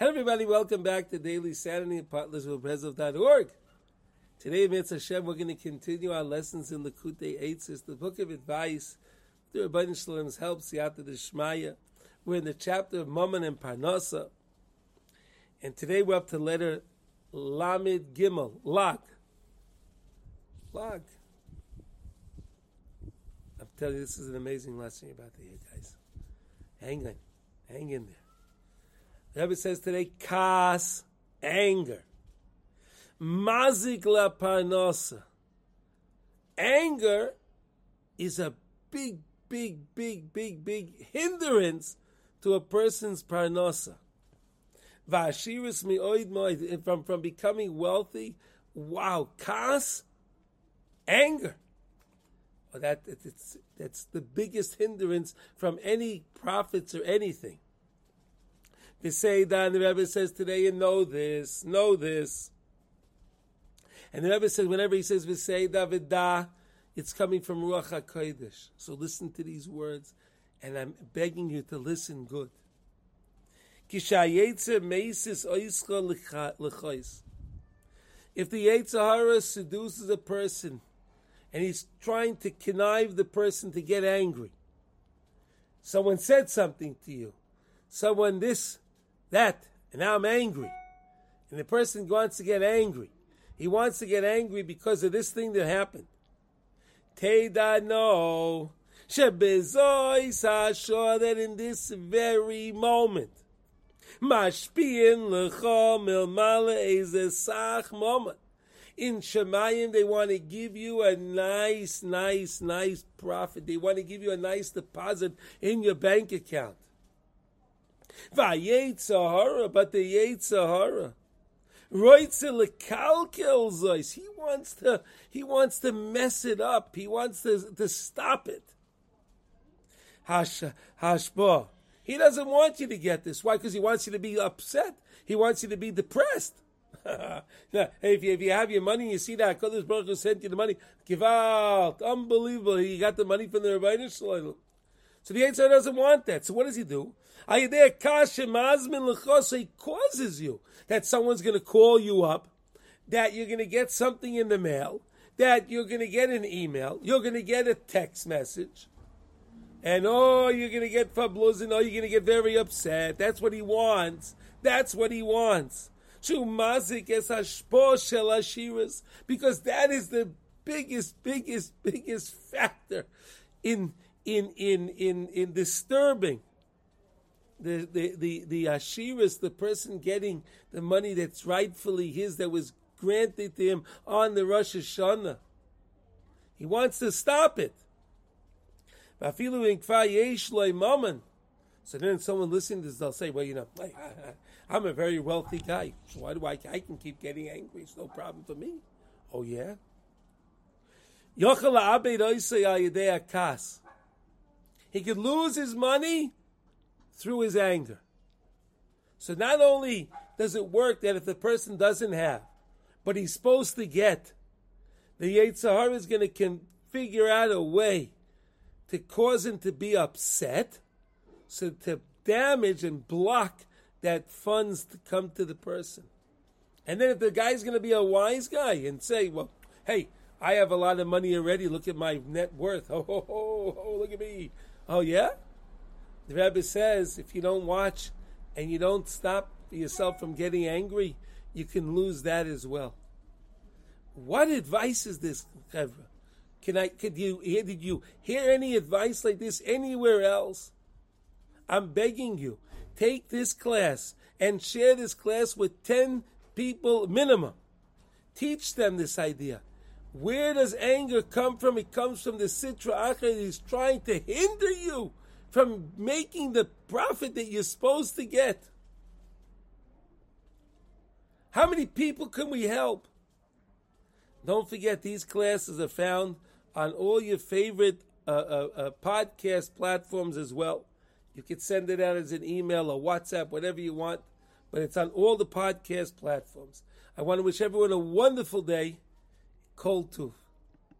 Hello, everybody. Welcome back to Daily Sanity at partlersvillebrezov.org. Today, Mitzvah Hashem, we're going to continue our lessons in the Kute Eitzis, the book of advice. The Rabbi Shalom's help, Siyata Shmaya. We're in the chapter of Mammon and Parnasa. And today we're up to letter Lamed Gimel, Lag. Lag. I'm telling you, this is an amazing lesson you're about to hear, guys. Hang on. Hang in there. Rebbe says today, kas, anger. Mazik la parnosa. Anger is a big, big, big, big, big hindrance to a person's parnosa. Vashiris mi'oid moid, from, from becoming wealthy, wow, kas, anger. Well, that, that's the biggest hindrance from any profits or anything. V'seida, and the Rebbe says today, you know this, know this. And the Rebbe says, whenever he says V'seida v'da, it's coming from Ruach HaKodesh. So listen to these words, and I'm begging you to listen good. If the Yetzer Hara seduces a person, and he's trying to connive the person to get angry, someone said something to you, someone this, that, and now I'm angry. And the person wants to get angry. He wants to get angry because of this thing that happened. Teda no. Shebezoi sure that in this very moment, mashpien lecha milmale ezesach moment. In Shemayim, they want to give you a nice, nice, nice profit. They want to give you a nice deposit in your bank account. Vayetzahara, but the Yetzer Hara. He wants to he wants to mess it up. He wants to, to stop it. Hash hashba. He doesn't want you to get this. Why? Because he wants you to be upset. He wants you to be depressed. now, if, you, if you have your money you see that Kodesh Baruch Hu sent you the money, give out. Unbelievable. He got the money from the Rabbi Shalom. So the Yitzhak doesn't want that. So what does he do? He causes you that someone's going to call you up, that you're going to get something in the mail, that you're going to get an email, you're going to get a text message, and oh, you're going to get fabluz, and oh, you're going to get very upset. That's what he wants. That's what he wants. Because that is the biggest, biggest, biggest factor in in in in in disturbing the the the the ashiras, the person getting the money that's rightfully his, that was granted to him on the Rosh Hashanah. He wants to stop it. So then someone listening to this, they'll say, well, you know, I'm a very wealthy guy. So why do I, I can keep getting angry. It's no problem for me. Oh, yeah? He could lose his money through his anger. So not only does it work that if the person doesn't have, but he's supposed to get, the Yetzer Hara is going to figure out a way to cause him to be upset, so to damage and block that funds to come to the person. And then if the guy's going to be a wise guy and say, well, hey, I have a lot of money already. Look at my net worth. Oh, oh, oh, oh look at me. Oh, yeah? The Rebbe says if you don't watch and you don't stop yourself from getting angry, you can lose that as well. What advice is this, Chevra? Can I? Could you hear? Did you hear any advice like this anywhere else? I'm begging you, take this class and share this class with ten people minimum. Teach them this idea. Where does anger come from? It comes from the Sitra Achra. He's trying to hinder you from making the profit that you're supposed to get. How many people can we help? Don't forget, these classes are found on all your favorite uh, uh, uh, podcast platforms as well. You can send it out as an email or WhatsApp, whatever you want, but it's on all the podcast platforms. I want to wish everyone a wonderful day. Kol Tuv.